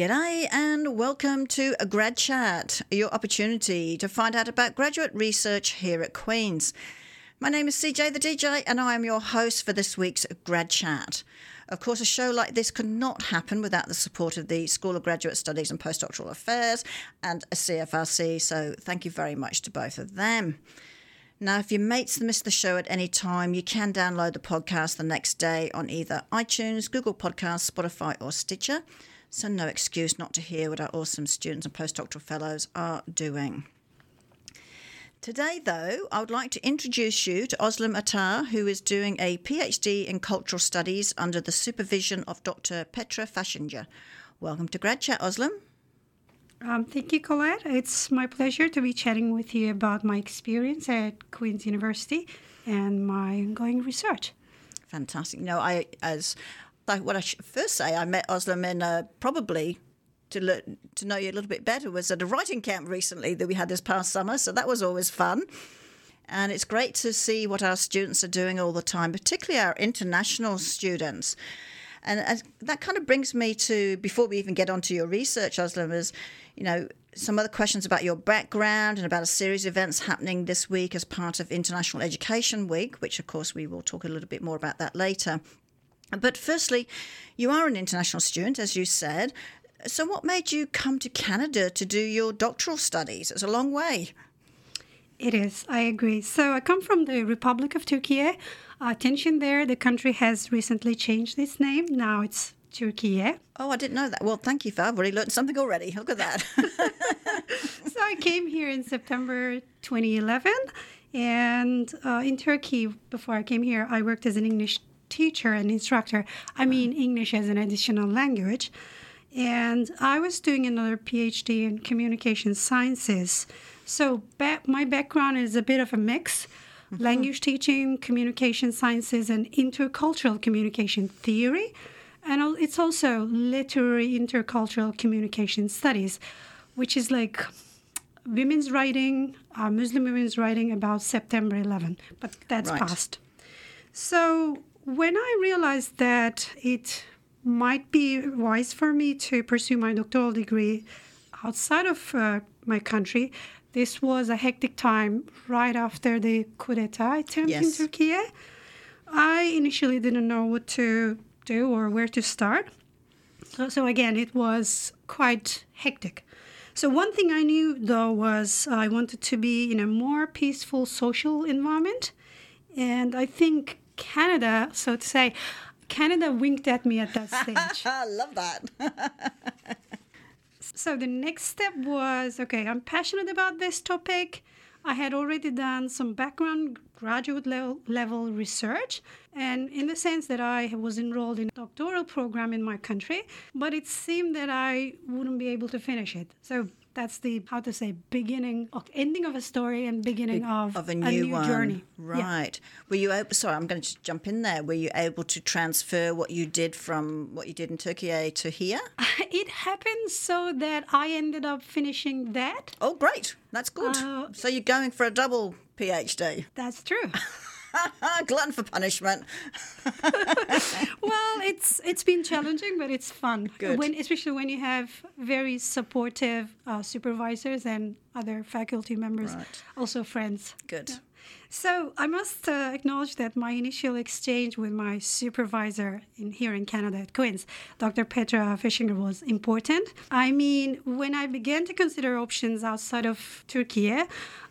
G'day and welcome to a Grad Chat, your opportunity to find out about graduate research here at Queen's. My name is CJ the DJ and I am your host for this week's Grad Chat. Of course, a show like this could not happen without the support of the School of Graduate Studies and Postdoctoral Affairs and a CFRC, so thank you very much to both of them. Now, if your mates miss the show at any time, you can download the podcast the next day on either iTunes, Google Podcasts, Spotify, or Stitcher so no excuse not to hear what our awesome students and postdoctoral fellows are doing. Today, though, I would like to introduce you to Özlem Atar, who is doing a PhD in Cultural Studies under the supervision of Dr. Petra Fachinger. Welcome to Grad Chat, Özlem. Um, thank you, Colette. It's my pleasure to be chatting with you about my experience at Queen's University and my ongoing research. Fantastic. You know, I as like what I should first say, I met Özlem in uh, probably to learn to know you a little bit better was at a writing camp recently that we had this past summer. So that was always fun. And it's great to see what our students are doing all the time, particularly our international students. And that kind of brings me to, before we even get onto your research, Özlem, is, you know, some other questions about your background and about a series of events happening this week as part of International Education Week, which, of course, we will talk a little bit more about that later. But firstly, you are an international student, as you said. So, what made you come to Canada to do your doctoral studies? It's a long way. It is, I agree. So, I come from the Republic of Turkey. Uh, attention there, the country has recently changed its name. Now it's Türkiye. Oh, I didn't know that. Well, thank you, I've already learned something already. Look at that. so, I came here in September 2011. And uh, in Turkey, before I came here, I worked as an English teacher and instructor. I mean, English as an additional language. And I was doing another PhD in communication sciences. So ba- my background is a bit of a mix mm-hmm. language teaching, communication sciences, and intercultural communication theory. And it's also literary intercultural communication studies, which is like women's writing, uh, Muslim women's writing about September 11. But that's right. past. So when I realized that it might be wise for me to pursue my doctoral degree outside of uh, my country, this was a hectic time right after the coup d'etat attempt yes. in Turkey. I initially didn't know what to do or where to start. So, so again, it was quite hectic. So one thing I knew though was I wanted to be in a more peaceful social environment. And I think Canada, so to say, Canada winked at me at that stage. I love that. so the next step was okay, I'm passionate about this topic. I had already done some background graduate level, level research, and in the sense that I was enrolled in a doctoral program in my country, but it seemed that I wouldn't be able to finish it. So that's the how to say beginning or ending of a story and beginning Be- of, of a new, a new one. journey. Right. Yeah. were you able sorry i'm going to jump in there. Were you able to transfer what you did from what you did in turkey to here? It happened so that i ended up finishing that. Oh great. That's good. Uh, so you're going for a double phd that's true Glutton for punishment. well, it's it's been challenging, but it's fun. Good. When, especially when you have very supportive uh, supervisors and other faculty members, right. also friends. Good. Yeah. So I must uh, acknowledge that my initial exchange with my supervisor in here in Canada at Queen's, Dr. Petra Fachinger, was important. I mean, when I began to consider options outside of Turkey,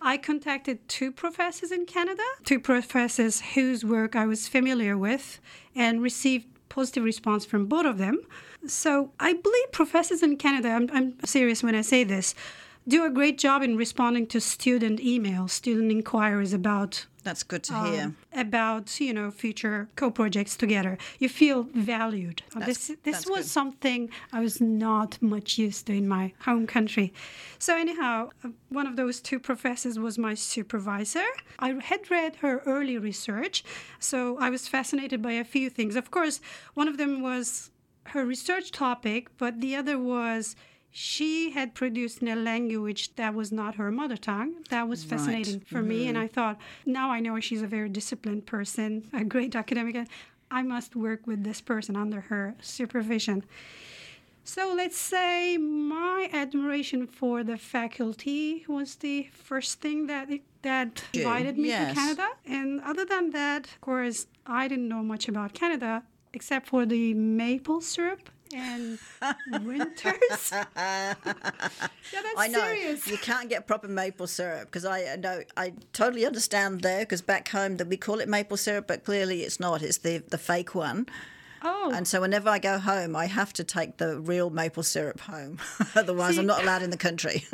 I contacted two professors in Canada, two professors whose work I was familiar with, and received positive response from both of them. So I believe professors in Canada, I'm, I'm serious when I say this, do a great job in responding to student emails, student inquiries about that's good to hear. Um, about you know future co-projects together. You feel valued. That's, this this was good. something I was not much used to in my home country. So anyhow, uh, one of those two professors was my supervisor. I had read her early research, so I was fascinated by a few things. Of course, one of them was her research topic, but the other was she had produced in a language that was not her mother tongue. That was fascinating right. for mm-hmm. me. And mm-hmm. I thought, now I know she's a very disciplined person, a great academic. I must work with this person under her supervision. So let's say my admiration for the faculty was the first thing that it, that invited me yes. to Canada. And other than that, of course, I didn't know much about Canada except for the maple syrup and winters. yeah, that's I know serious. you can't get proper maple syrup because I know I totally understand there because back home that we call it maple syrup, but clearly it's not. It's the the fake one. Oh, And so whenever I go home, I have to take the real maple syrup home. Otherwise, See- I'm not allowed in the country.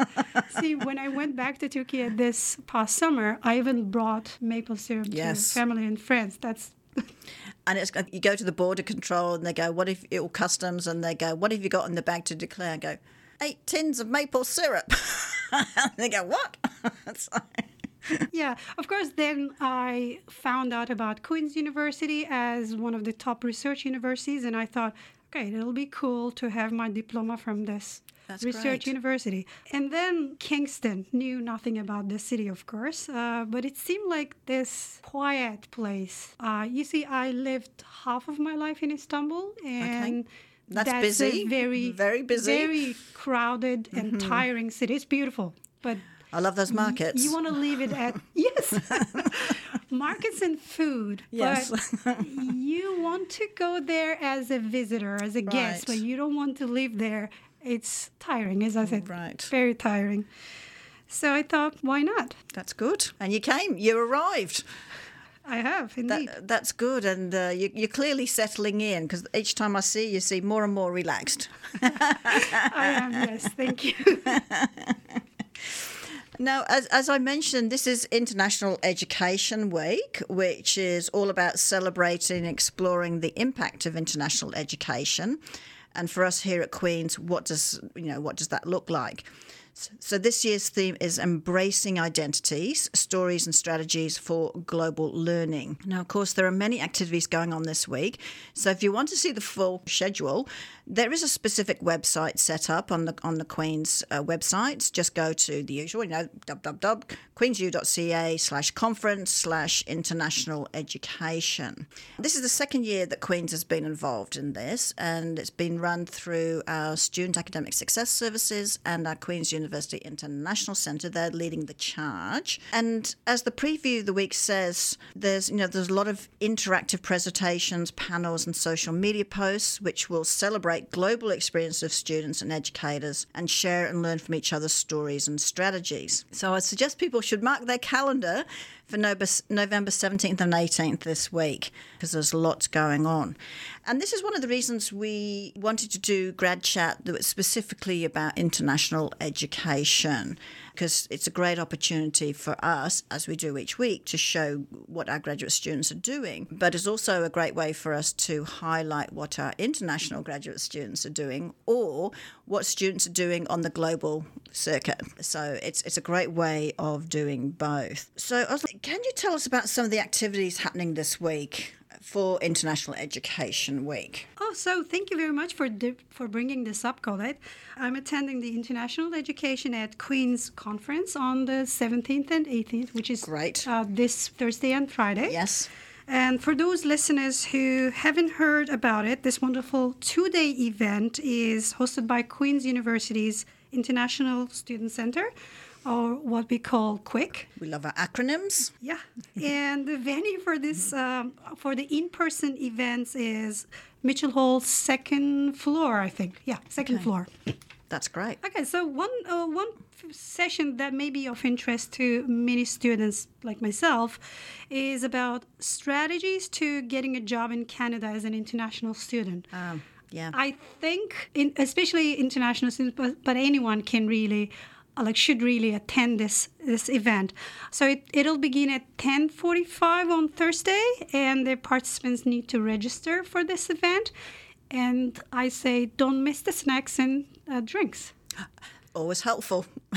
see, when I went back to Turkey this past summer, I even brought maple syrup Yes. to family and friends. That's and it's uh, you go to the border control and they go, "What if it all customs?" And they go, "What have you got in the bag to declare?" I go, eight tins of maple syrup. they go, "What?" Yeah, of course. Then I found out about Queen's University as one of the top research universities, and I thought, okay, it'll be cool to have my diploma from this That's research great. university. And then Kingston knew nothing about the city, of course, uh, but it seemed like this quiet place. Uh, you see, I lived half of my life in Istanbul, and. That's a busy, very, very busy. Mm-hmm. very crowded and tiring city. It's beautiful, but I love those markets. you want to leave it at yes, markets and food. Yes. but you want to go there as a visitor, as a guest, but you don't want to live there. It's tiring, as I said. Right. Very tiring. So I thought, why not? That's good. And you came. You arrived. I have indeed. That, that's good, and uh, you, you're clearly settling in because each time I see you, you seem more and more relaxed. I am. Yes, thank you. Now, as, as I mentioned, this is International Education Week, which is all about celebrating and exploring the impact of international education. And for us here at Queen's, what does you know what does that look like? So this year's theme is embracing identities, stories and strategies for global learning. Now, of course, there are many activities going on this week. So if you want to see the full schedule, there is a specific website set up on the on the Queen's uh, website. Just go to the usual, you know, www.queensu.ca slash conference slash international education. This is the second year that Queen's has been involved in this, and it's been run through our Student Academic Success Services and our Queen's University International Centre. They're leading the charge. And as the preview of the week says, there's you know there's a lot of interactive presentations, panels, and social media posts which will celebrate global experience of students and educators and share and learn from each other's stories and strategies. So I suggest people should mark their calendar for November 17th and 18th this week because there's lots going on. And this is one of the reasons we wanted to do Grad Chat that was specifically about international education because it's a great opportunity for us, as we do each week, to show what our graduate students are doing. But it's also a great way for us to highlight what our international graduate students are doing or what students are doing on the global circuit. So it's, it's a great way of doing both. So, can you tell us about some of the activities happening this week? For International Education Week. Oh, so thank you very much for di- for bringing this up, Colette. I'm attending the International Education at Queen's conference on the 17th and 18th, which is Great. uh, this Thursday and Friday. Yes. And for those listeners who haven't heard about it, this wonderful two day event is hosted by Queen's University's International Student Center, or what we call QUIC. We love our acronyms. Yeah, and the venue for this um, for the in-person events is Mitchell Hall's second floor, I think. Yeah, second floor. That's great. Okay, so one uh, one session that may be of interest to many students like myself is about strategies to getting a job in Canada as an international student. Um, yeah. I think, in, especially international students, but, but anyone can really, like, should really attend this this event. So it, it'll begin at 10:45 on Thursday, and the participants need to register for this event. And I say, don't miss the snacks and uh, drinks. Always helpful.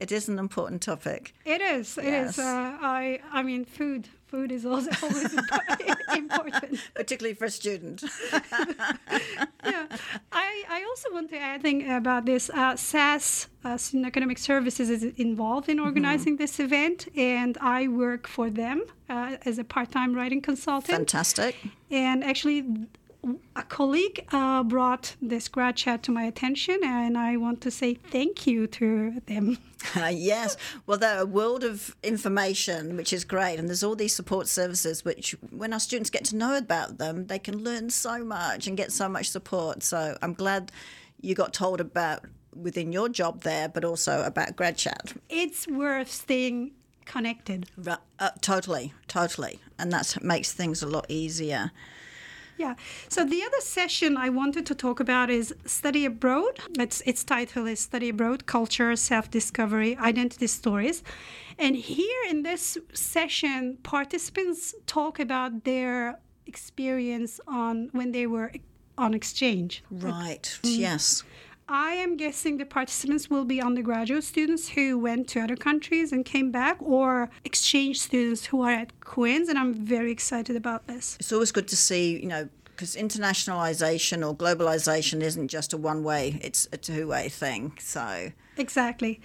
it is an important topic. It is. It Yes. is. Uh, I. I mean, food. Food is also always important. particularly for a student. yeah. I, I also want to add thing about this. Uh, SAS, uh, Student Academic Services, is involved in organizing this event, and I work for them uh, as a part-time writing consultant. Fantastic. And actually, a colleague uh, brought this grad chat to my attention, and I want to say thank you to them. Uh, yes, well, they're a world of information, which is great. And there's all these support services, which, when our students get to know about them, they can learn so much and get so much support. So I'm glad you got told about within your job there, but also about grad chat. It's worth staying connected. Uh, totally, totally. And that makes things a lot easier. Yeah. So the other session I wanted to talk about is study abroad. Its its title is Study Abroad: Culture, Self-Discovery, Identity Stories. And here in this session, participants talk about their experience on when they were on exchange. Right. Mm. Yes. I am guessing the participants will be undergraduate students who went to other countries and came back, or exchange students who are at Queen's, and I'm very excited about this. It's always good to see, you know, because internationalization or globalization isn't just a one way, it's a two way thing. So. Exactly.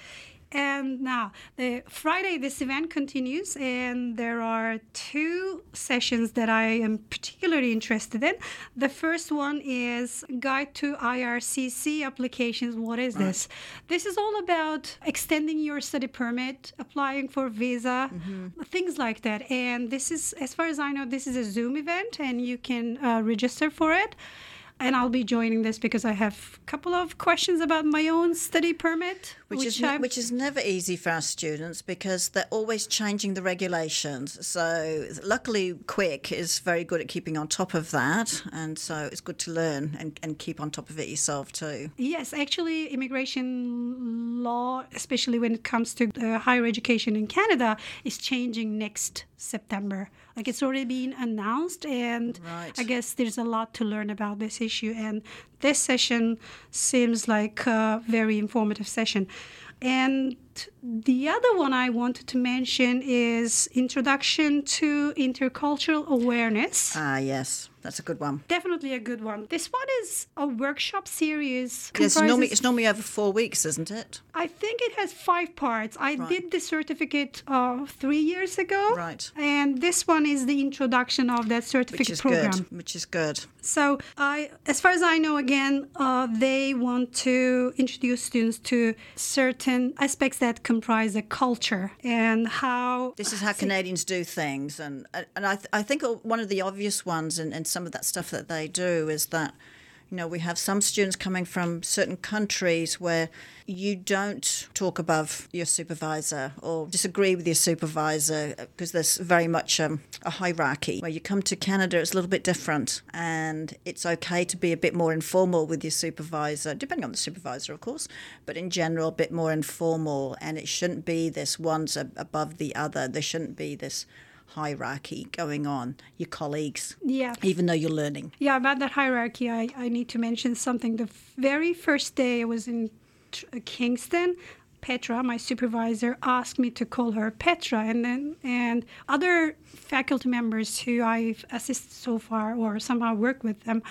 And now, the Friday, this event continues, and there are two sessions that I am particularly interested in. The first one is Guide to IRCC Applications. What is right. this? This is all about extending your study permit, applying for visa, mm-hmm. things like that. And this is, as far as I know, this is a Zoom event, and you can uh, register for it and I'll be joining this because I have a couple of questions about my own study permit, which, which is which is never easy for our students because they're always changing the regulations. So luckily, QUIC is very good at keeping on top of that, and so it's good to learn and, and keep on top of it yourself too. Yes, actually, immigration law, especially when it comes to uh, higher education in Canada, is changing next September. Like it's already been announced, and right. I guess there's a lot to learn about this issue. And this session seems like a very informative session. And the other one I wanted to mention is Introduction to Intercultural Awareness. Ah, yes. That's a good one. Definitely a good one. This one is a workshop series. Yes, normally, it's normally over four weeks, isn't it? I think it has five parts. I right. did the certificate uh, three years ago. Right. And this one is the introduction of that certificate which is program. Good. Which is good. So, I, as far as I know, again, uh, they want to introduce students to certain aspects that comprise a culture and how. This is how Canadians do things. And, and I, th- I think one of the obvious ones, and some of that stuff that they do is that you know we have some students coming from certain countries where you don't talk above your supervisor or disagree with your supervisor because there's very much um, a hierarchy. Where you come to canada it's a little bit different and it's okay to be a bit more informal with your supervisor depending on the supervisor of course but in general a bit more informal and it shouldn't be this one's above the other. There shouldn't be this hierarchy going on, your colleagues. Yeah. Even though you're learning. Yeah, about that hierarchy, I, I need to mention something. The very first day I was in uh, Kingston, Petra, my supervisor, asked me to call her Petra, and then and other faculty members who I've assisted so far or somehow worked with them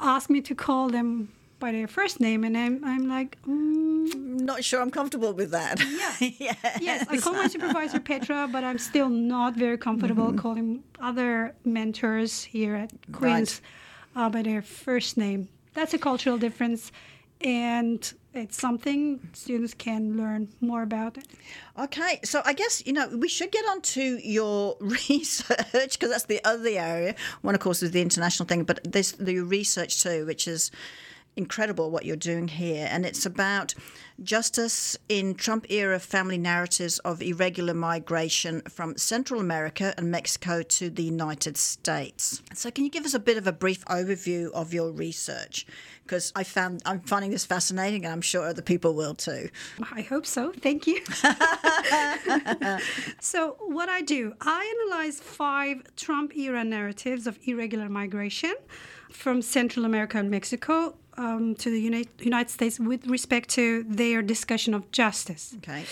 asked me to call them by their first name, and I'm, I'm like, mm. not sure I'm comfortable with that. Yeah. yes. yes, I call my supervisor Petra, but I'm still not very comfortable mm-hmm. calling other mentors here at Queen's right. uh, by their first name. That's a cultural difference, and it's something students can learn more about it. Okay, so I guess you know we should get on to your research because that's the other area. One, of course, is the international thing, but there's the research too, which is incredible what you're doing here. And it's about justice in Trump era family narratives of irregular migration from Central America and Mexico to the United States. So, can you give us a bit of a brief overview of your research? Because I found I'm finding this fascinating, and I'm sure other people will too. I hope so. Thank you. so, what I do, I analyze five Trump era narratives of irregular migration from Central America and Mexico um, to the Uni- United States with respect to their discussion of justice. Okay.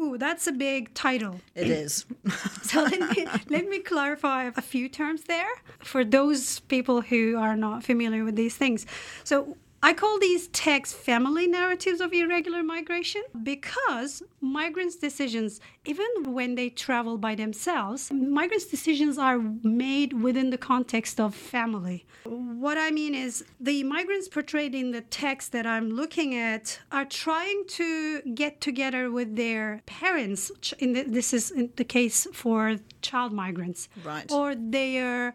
Ooh, that's a big title. It is. so let me, let me clarify a few terms there for those people who are not familiar with these things. So I call these texts family narratives of irregular migration because migrants' decisions, even when they travel by themselves, migrants' decisions are made within the context of family. What I mean is the migrants portrayed in the text that I'm looking at are trying to get together with their parents. In the, this is the case for child migrants, right? Or their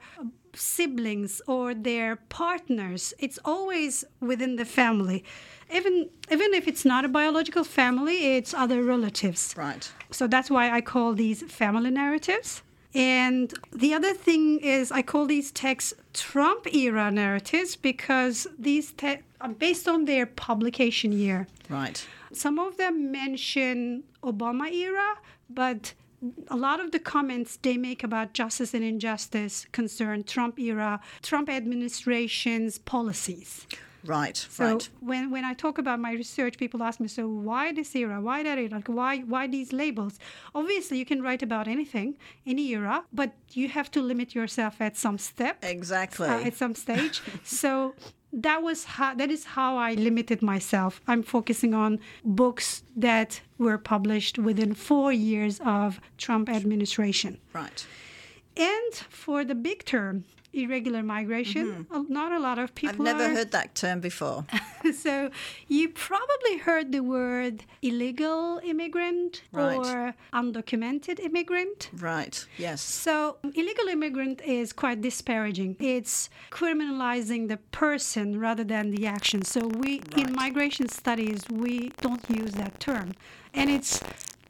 siblings or their partners. It's always within the family. Even even if it's not a biological family, it's other relatives. Right. So that's why I call these family narratives. And the other thing is, I call these texts Trump era narratives because these texts are based on their publication year. Right. Some of them mention Obama era, but a lot of the comments they make about justice and injustice concern Trump era, Trump administration's policies. Right. So right. when when I talk about my research, people ask me, so why this era? Why that era? Like why why these labels? Obviously, you can write about anything, any era, but you have to limit yourself at some step. Exactly. Uh, at some stage. so that was how that is how I limited myself. I'm focusing on books that were published within four years of Trump administration. Right. And for the big term, irregular migration, mm-hmm. not a lot of people. I've never are... heard that term before. so you probably heard the word illegal immigrant right. or undocumented immigrant. Right. Yes. So illegal immigrant is quite disparaging. It's criminalizing the person rather than the action. So we right. in migration studies we don't use that term. And it's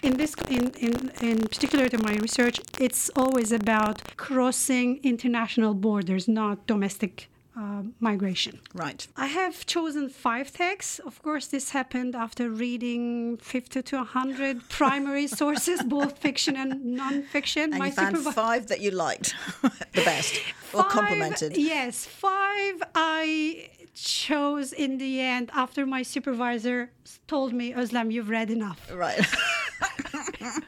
in this in, in, in particular to my research it's always about crossing international borders not domestic uh, migration. Right. I have chosen five texts. Of course, this happened after reading 50 to 100 primary sources, both fiction and non-fiction. And My you found supervi- five that you liked the best or five, complimented. Yes, five I chose in the end after my supervisor told me, Özlem, you've read enough. Right.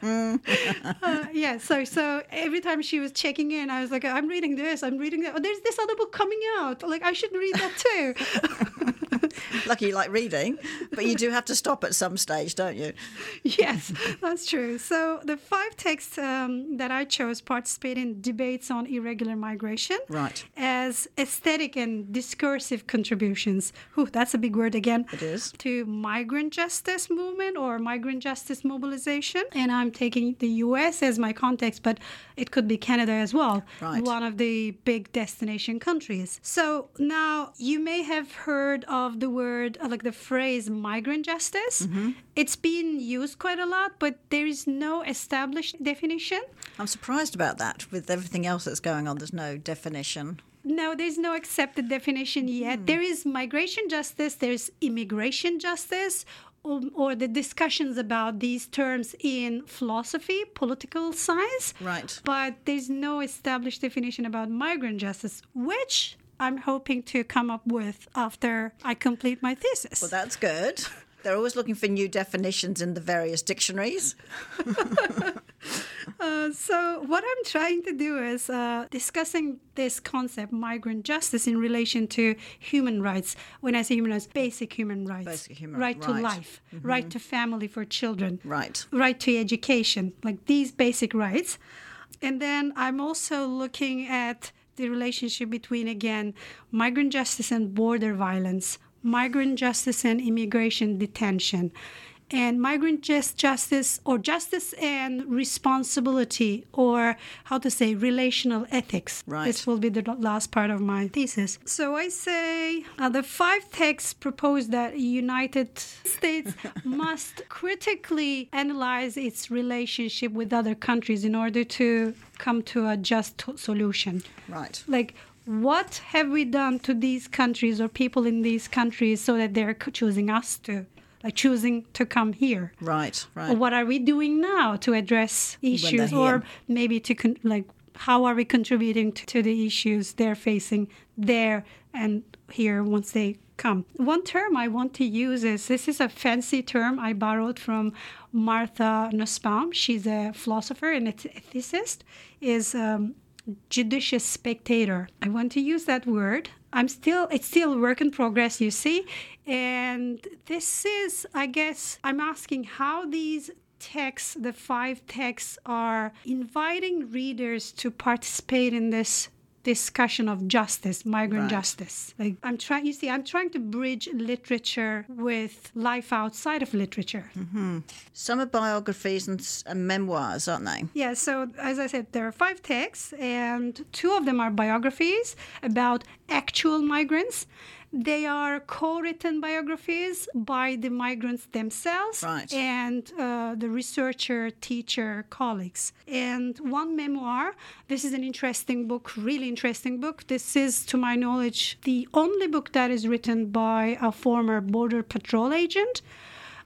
uh, yeah, so so every time she was checking in, I was like, I'm reading this, I'm reading that. Oh, there's this other book coming out. Like I should read that too. Lucky you like reading, but you do have to stop at some stage, don't you? Yes, that's true. So the five texts um, that I chose participate in debates on irregular migration, right? As aesthetic and discursive contributions. Whew, that's a big word again. It is to migrant justice movement or migrant justice mobilization, and I'm taking the U.S. as my context, but it could be Canada as well, right. one of the big destination countries. So now you may have heard of the word, uh, like the phrase migrant justice. Mm-hmm. It's been used quite a lot, but there is no established definition. I'm surprised about that. With everything else that's going on, there's no definition. No, there's no accepted definition yet. Mm. There is migration justice, there's immigration justice, or, or, the discussions about these terms in philosophy, political science. Right. But there's no established definition about migrant justice, which I'm hoping to come up with after I complete my thesis. Well, that's good. They're always looking for new definitions in the various dictionaries. uh, so, what I'm trying to do is uh, discussing this concept, migrant justice, in relation to human rights. When I say human rights, basic human rights. Basic human right, right. to life, mm-hmm. right to family for children, right. right to education, like these basic rights. And then I'm also looking at the relationship between, again, migrant justice and border violence migrant justice and immigration detention. And migrant just justice or justice and responsibility, or how to say relational ethics. Right. This will be the last part of my thesis. So I say uh, the five texts propose that United States must critically analyze its relationship with other countries in order to come to a just solution. Right. Like what have we done to these countries or people in these countries so that they're choosing us to like choosing to come here right right or what are we doing now to address issues or maybe to con- like how are we contributing to, to the issues they're facing there and here once they come one term i want to use is this is a fancy term i borrowed from martha nussbaum she's a philosopher and ethicist is um, judicious spectator. I want to use that word I'm still it's still work in progress, you see. And this is I guess I'm asking how these texts, the five texts are inviting readers to participate in this discussion of justice, migrant Right. justice. Like I'm trying you see, I'm trying to bridge literature with life outside of literature. Mm-hmm. Some are biographies and, and memoirs, aren't they? Yeah, so as I said, there are five texts, and two of them are biographies about actual migrants. They are co written biographies by the migrants themselves Right. and uh, the researcher, teacher, colleagues. And one memoir, this is an interesting book, really interesting book. This is, to my knowledge, the only book that is written by a former Border Patrol agent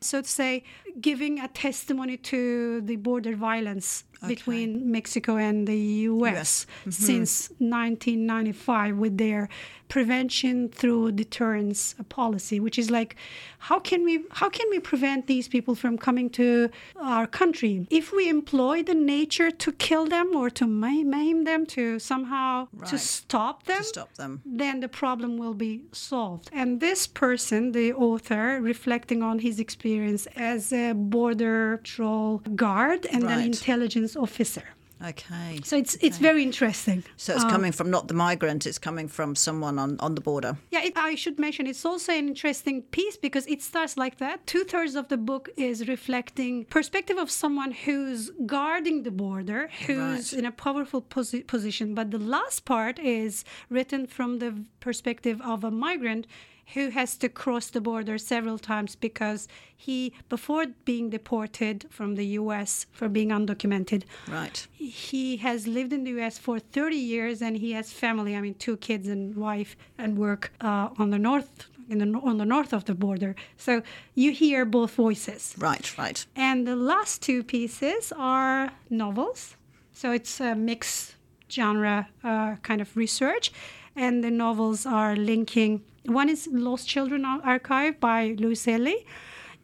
so to say, giving a testimony to the border violence between Mexico and the U.S. Mm-hmm. since 1995 with their prevention through deterrence uh, policy, which is like, how can we how can we prevent these people from coming to our country if we employ the nature to kill them or to maim them to somehow to stop them To stop them. then the problem will be solved. And this person, the author, reflecting on his experience as a border patrol guard and an Right. Officer. Okay. So it's it's very interesting. So it's coming um, from not the migrant, it's coming from someone on, on the border. Yeah, it, I should mention it's also an interesting piece because it starts like that. Two thirds of the book is reflecting perspective of someone who's guarding the border, who's Right. in a powerful posi- position. But the last part is written from the perspective of a migrant who has to cross the border several times because he, before being deported from the U.S. for being undocumented, Right. he has lived in the U.S. for 30 years, and he has family. I mean, two kids and wife, and work uh, on the north, in the on the north of the border. So you hear both voices. Right, right. And the last two pieces are novels. So it's a mixed genre uh, kind of research. And the novels are linking. One is Lost Children Archive by Luiselli.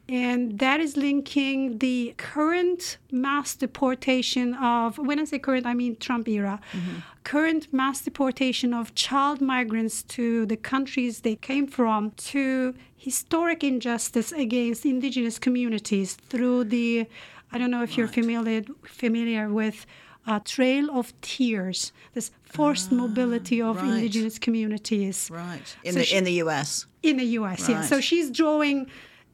And that is linking the current mass deportation of, when I say current, I mean Trump era, mm-hmm. current mass deportation of child migrants to the countries they came from to historic injustice against indigenous communities through the, I don't know if you're familiar, familiar with uh, Trail of Tears, this forced mobility of Ah, right. indigenous communities Right. In So the she- in the US. in the US. Yeah. So she's drawing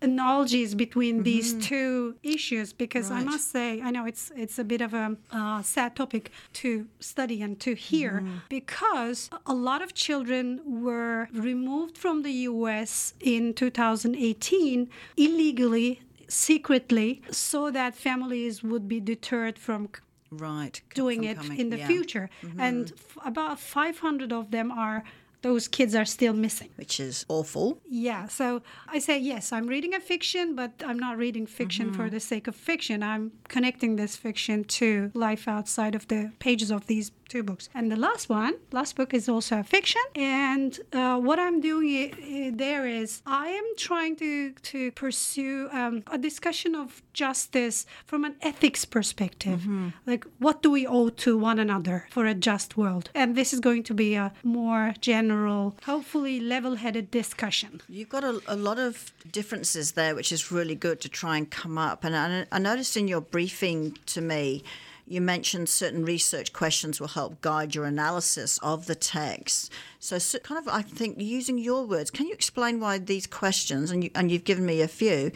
analogies between these two issues because I must say I know it's it's a bit of a uh, sad topic to study and to hear because a lot of children were removed from the US in 2018 illegally secretly so that families would be deterred from Right. doing it coming- in the yeah. future mm-hmm. and f- about 500 of them are those kids are still missing Which is awful. yeah, so I say yes, I'm reading a fiction, but I'm not reading fiction for mm-hmm. the sake of fiction. I'm connecting this fiction to life outside of the pages of these two books. And the last one, last book is also a fiction. And uh, what I'm doing there is I am trying to to pursue um, a discussion of justice from an ethics perspective. Like, what do we owe to one another for a just world? And this is going to be a more general, hopefully level-headed discussion. You've got a, a lot of differences there, which is really good to try and come up. And I, I noticed in your briefing to me, you mentioned certain research questions will help guide your analysis of the text. So, so kind of, I think, using your words, can you explain why these questions, and, you, and you've given me a few,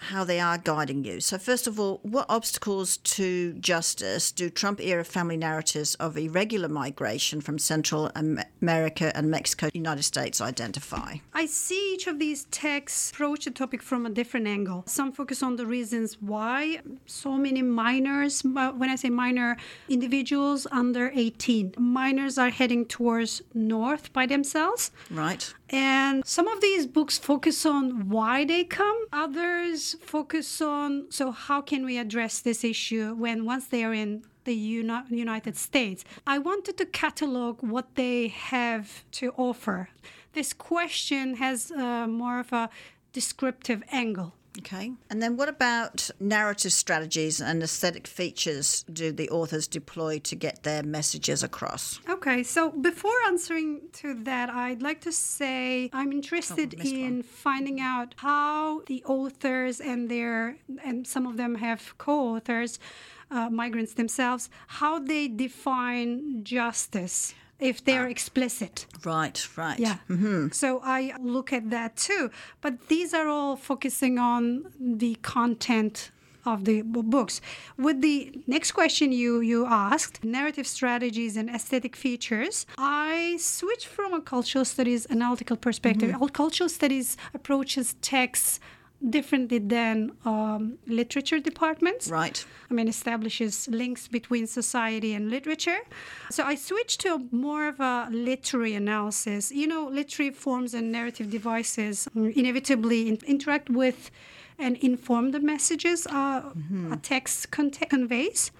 how they are guiding you. So, first of all, what obstacles to justice do Trump era family narratives of irregular migration from Central America and Mexico, United States identify? I see each of these texts approach the topic from a different angle. Some focus on the reasons why so many minors, when I say minor, individuals under 18, minors are heading towards north by themselves. Right. And some of these books focus on why they come. Others focus on so how can we address this issue when once they are in the Uni- United States. I wanted to catalog what they have to offer. This question has uh, more of a descriptive angle. Okay. And then what about narrative strategies and aesthetic features do the authors deploy to get their messages across? Okay, so before answering to that, I'd like to say I'm interested missed in one. finding out how the authors and their, and some of them have co authors, uh, migrants themselves, how they define justice if they're ah. explicit. Right, right. Yeah. Mm-hmm. So I look at that too. But these are all focusing on the content of the books. With the next question you you asked, narrative strategies and aesthetic features, I switch from a cultural studies analytical perspective. Mm-hmm. All Cultural studies approaches texts differently than um, literature departments. Right. I mean, establishes links between society and literature. So I switched to more of a literary analysis. You know, literary forms and narrative devices inevitably in- interact with and inform the messages uh, a text con- conveys.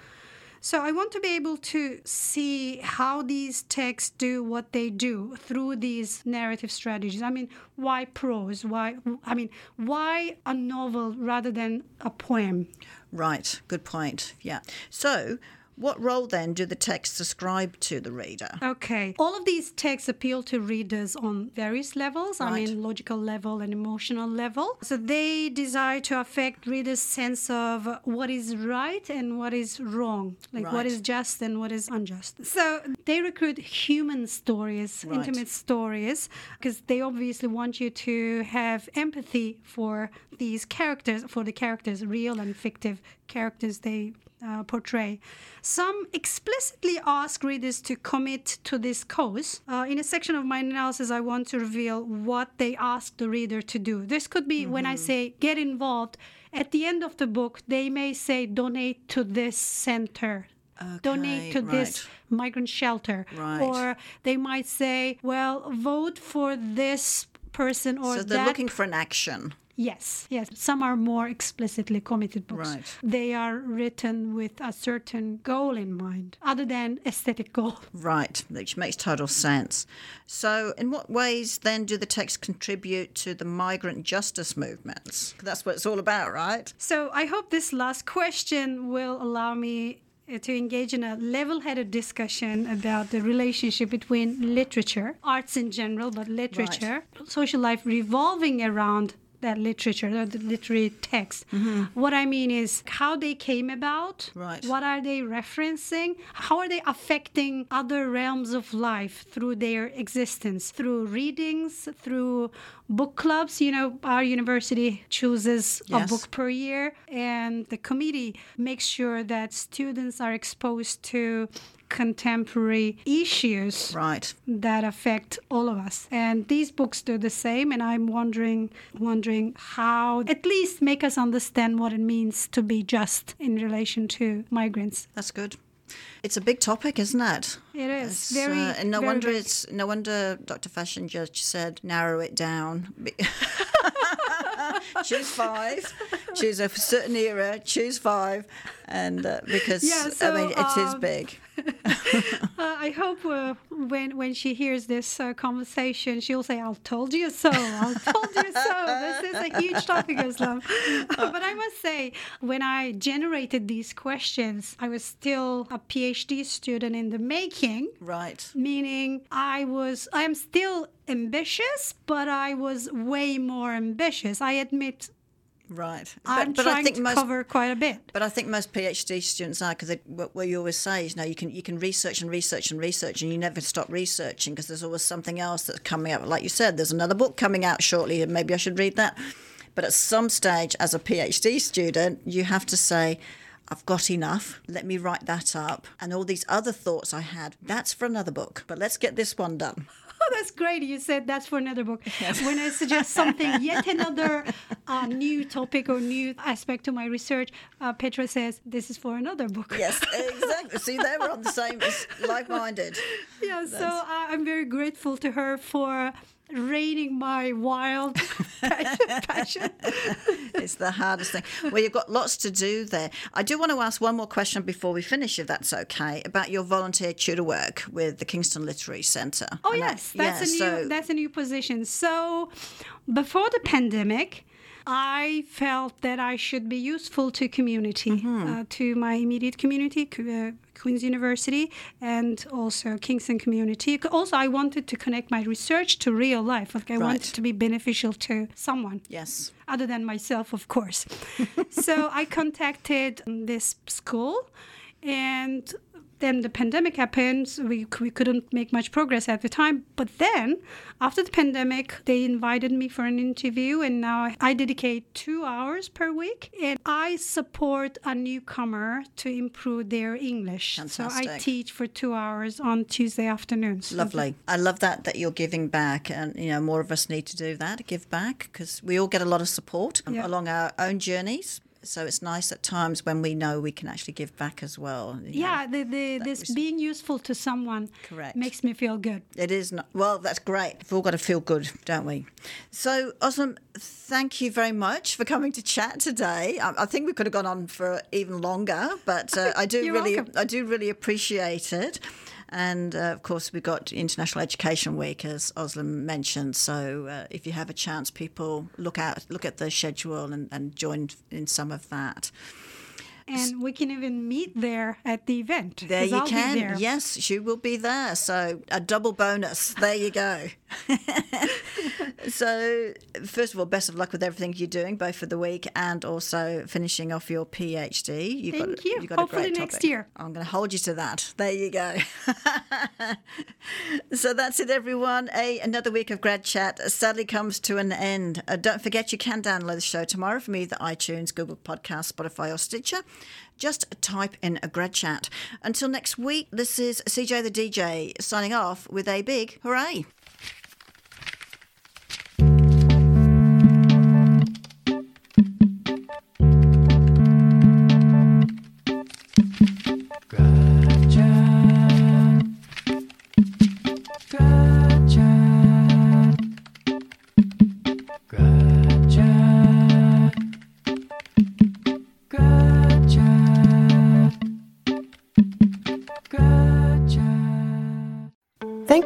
So I want to be able to see how these texts do what they do through these narrative strategies. I mean, why prose? Why I mean, why a novel rather than a poem? Right. Good point. Yeah. So, what role then do the texts ascribe to the reader? Okay. All of these texts appeal to readers on various levels. I mean, logical level and emotional level. So they desire to affect readers' sense of what is right and what is wrong, like what Right. is just and what is unjust. So they recruit human stories, Right. intimate stories, because they obviously want you to have empathy for these characters, for the characters, real and fictive characters they uh, portray. Some explicitly ask readers to commit to this cause. Uh, in a section of my analysis, I want to reveal what they ask the reader to do. This could be when I say get involved. At the end of the book, they may say donate to this center. Donate to Okay, this migrant shelter. Right. Or they might say, well, vote for this person or So they're that looking for an action. Yes, yes. Some are more explicitly committed books. Right. They are written with a certain goal in mind, other than aesthetic goal. Right, which makes total sense. So, in what ways then do the texts contribute to the migrant justice movements? That's what it's all about, right? So I hope this last question will allow me uh, to engage in a level-headed discussion about the relationship between literature, arts in general, but literature, social life revolving around that literature, the literary text. Mm-hmm. What I mean is how they came about, Right. what are they referencing, how are they affecting other realms of life through their existence, through readings, through book clubs. You know, our university chooses a book per year, and the committee makes sure that students are exposed to contemporary issues Right. that affect all of us. And these books do the same. And I'm wondering, wondering how at least make us understand what it means to be just in relation to migrants. That's good. It's a big topic, isn't it? It is It's, very, uh, and no very wonder big. it's no wonder Dr. Fachinger said narrow it down. Choose five. choose a certain era. Choose five, and uh, because Yeah, I mean so, it is um, big. Uh, I hope uh, when when she hears this uh, conversation, she'll say, "I told you so. I told you so." This is a huge topic, Özlem. but I must say, when I generated these questions, I was still a PhD student in the making. Right. Meaning, I was, I am still ambitious, but I was way more ambitious. I admit, Right. I'm trying to cover quite a bit. But I think most PhD students are because what what you always say is, no, you can you can research and research and research, and you never stop researching because there's always something else that's coming up. Like you said, there's another book coming out shortly, and maybe I should read that. But at some stage, as a PhD student, you have to say. I've got enough. Let me write that up. And all these other thoughts I had, that's for another book. But let's get this one done. Oh, that's great. You said that's for another book. When I suggest something, yet another uh, new topic or new aspect to my research, uh, Petra says, this is for another book. Yes, exactly. See, they were on the same, like minded. Yeah, so uh, I'm very grateful to her for reining my wild passion. It's the hardest thing. Well, you've got lots to do there. I do want to ask one more question before we finish, if that's okay, about your volunteer tutor work with the Kingston Literary Centre. Oh And yes, that's yeah, a new so- that's a new position. So before the pandemic, I felt that I should be useful to community, uh, to my immediate community, uh, Queen's University, and also Kingston community. Also, I wanted to connect my research to real life. Like I Right. wanted to be beneficial to someone Yes. other than myself, of course. so I contacted um, this school, and then the pandemic happened. So we, we couldn't make much progress at the time. But then, after the pandemic, they invited me for an interview, and now I, I dedicate two hours per week, and I support a newcomer to improve their English. Fantastic. So I teach for two hours on Tuesday afternoons. Lovely. I love that that you're giving back, and you know more of us need to do that, give back, because we all get a lot of support um, Yeah. along our own journeys. So it's nice at times when we know we can actually give back as well. you know. Yeah, the, the, this being useful to someone Correct. makes me feel good. It is not, well, that's great. We've all got to feel good, don't we? So, Özlem, thank you very much for coming to chat today. I, I think we could have gone on for even longer, but uh, I do really, welcome. I do really appreciate it. And uh, of course, we've got International Education Week, as Özlem mentioned. So, uh, if you have a chance, people look out, look at the schedule, and, and join in some of that. And we can even meet there at the event. There you I'll be can. there. Yes, you will be there. So a double bonus. There you go. so first of all, best of luck with everything you're doing, both for the week and also finishing off your PhD. You've Thank got, you. You've got a Hopefully great next year. I'm going to hold you to that. There you go. so that's it, everyone. A another week of grad chat sadly comes to an end. Uh, don't forget you can download the show tomorrow from either iTunes, Google Podcast, Spotify, or Stitcher. Just type in a grad chat. Until next week, this is CJ the DJ signing off with a big hooray.